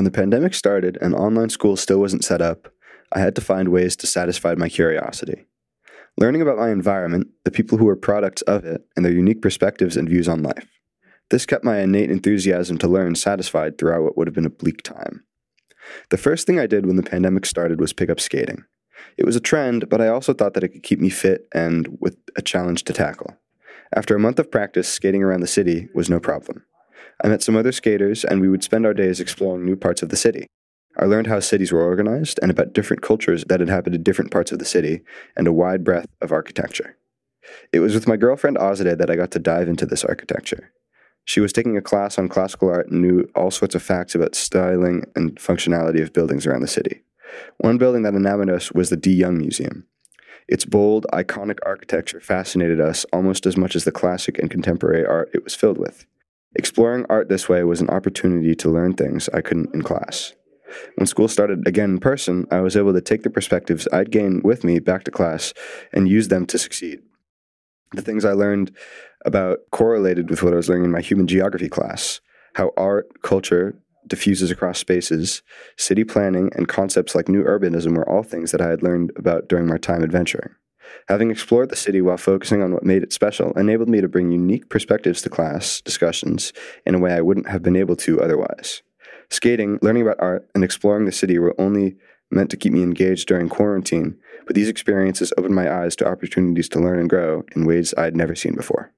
When the pandemic started and online school still wasn't set up, I had to find ways to satisfy my curiosity. Learning about my environment, the people who were products of it, and their unique perspectives and views on life. This kept my innate enthusiasm to learn satisfied throughout what would have been a bleak time. The first thing I did when the pandemic started was pick up skating. It was a trend, but I also thought that it could keep me fit and with a challenge to tackle. After a month of practice, skating around the city was no problem. I met some other skaters, and we would spend our days exploring new parts of the city. I learned how cities were organized and about different cultures that inhabited different parts of the city and a wide breadth of architecture. It was with my girlfriend Azadeh that I got to dive into this architecture. She was taking a class on classical art and knew all sorts of facts about styling and functionality of buildings around the city. One building that enamored us was the De Young Museum. Its bold, iconic architecture fascinated us almost as much as the classic and contemporary art it was filled with. Exploring art this way was an opportunity to learn things I couldn't in class. When school started again in person, I was able to take the perspectives I'd gained with me back to class and use them to succeed. The things I learned about correlated with what I was learning in my human geography class how art, culture diffuses across spaces, city planning, and concepts like new urbanism were all things that I had learned about during my time adventuring. Having explored the city while focusing on what made it special enabled me to bring unique perspectives to class discussions in a way I wouldn't have been able to otherwise. Skating, learning about art, and exploring the city were only meant to keep me engaged during quarantine, but these experiences opened my eyes to opportunities to learn and grow in ways I had never seen before.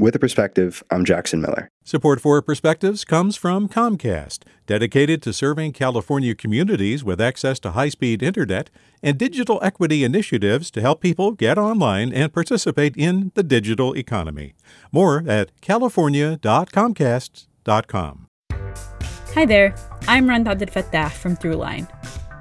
With a perspective, I'm Jackson Miller. Support for Perspectives comes from Comcast, dedicated to serving California communities with access to high speed internet and digital equity initiatives to help people get online and participate in the digital economy. More at california.comcast.com. Hi there, I'm Rund Abdelfatah from Throughline.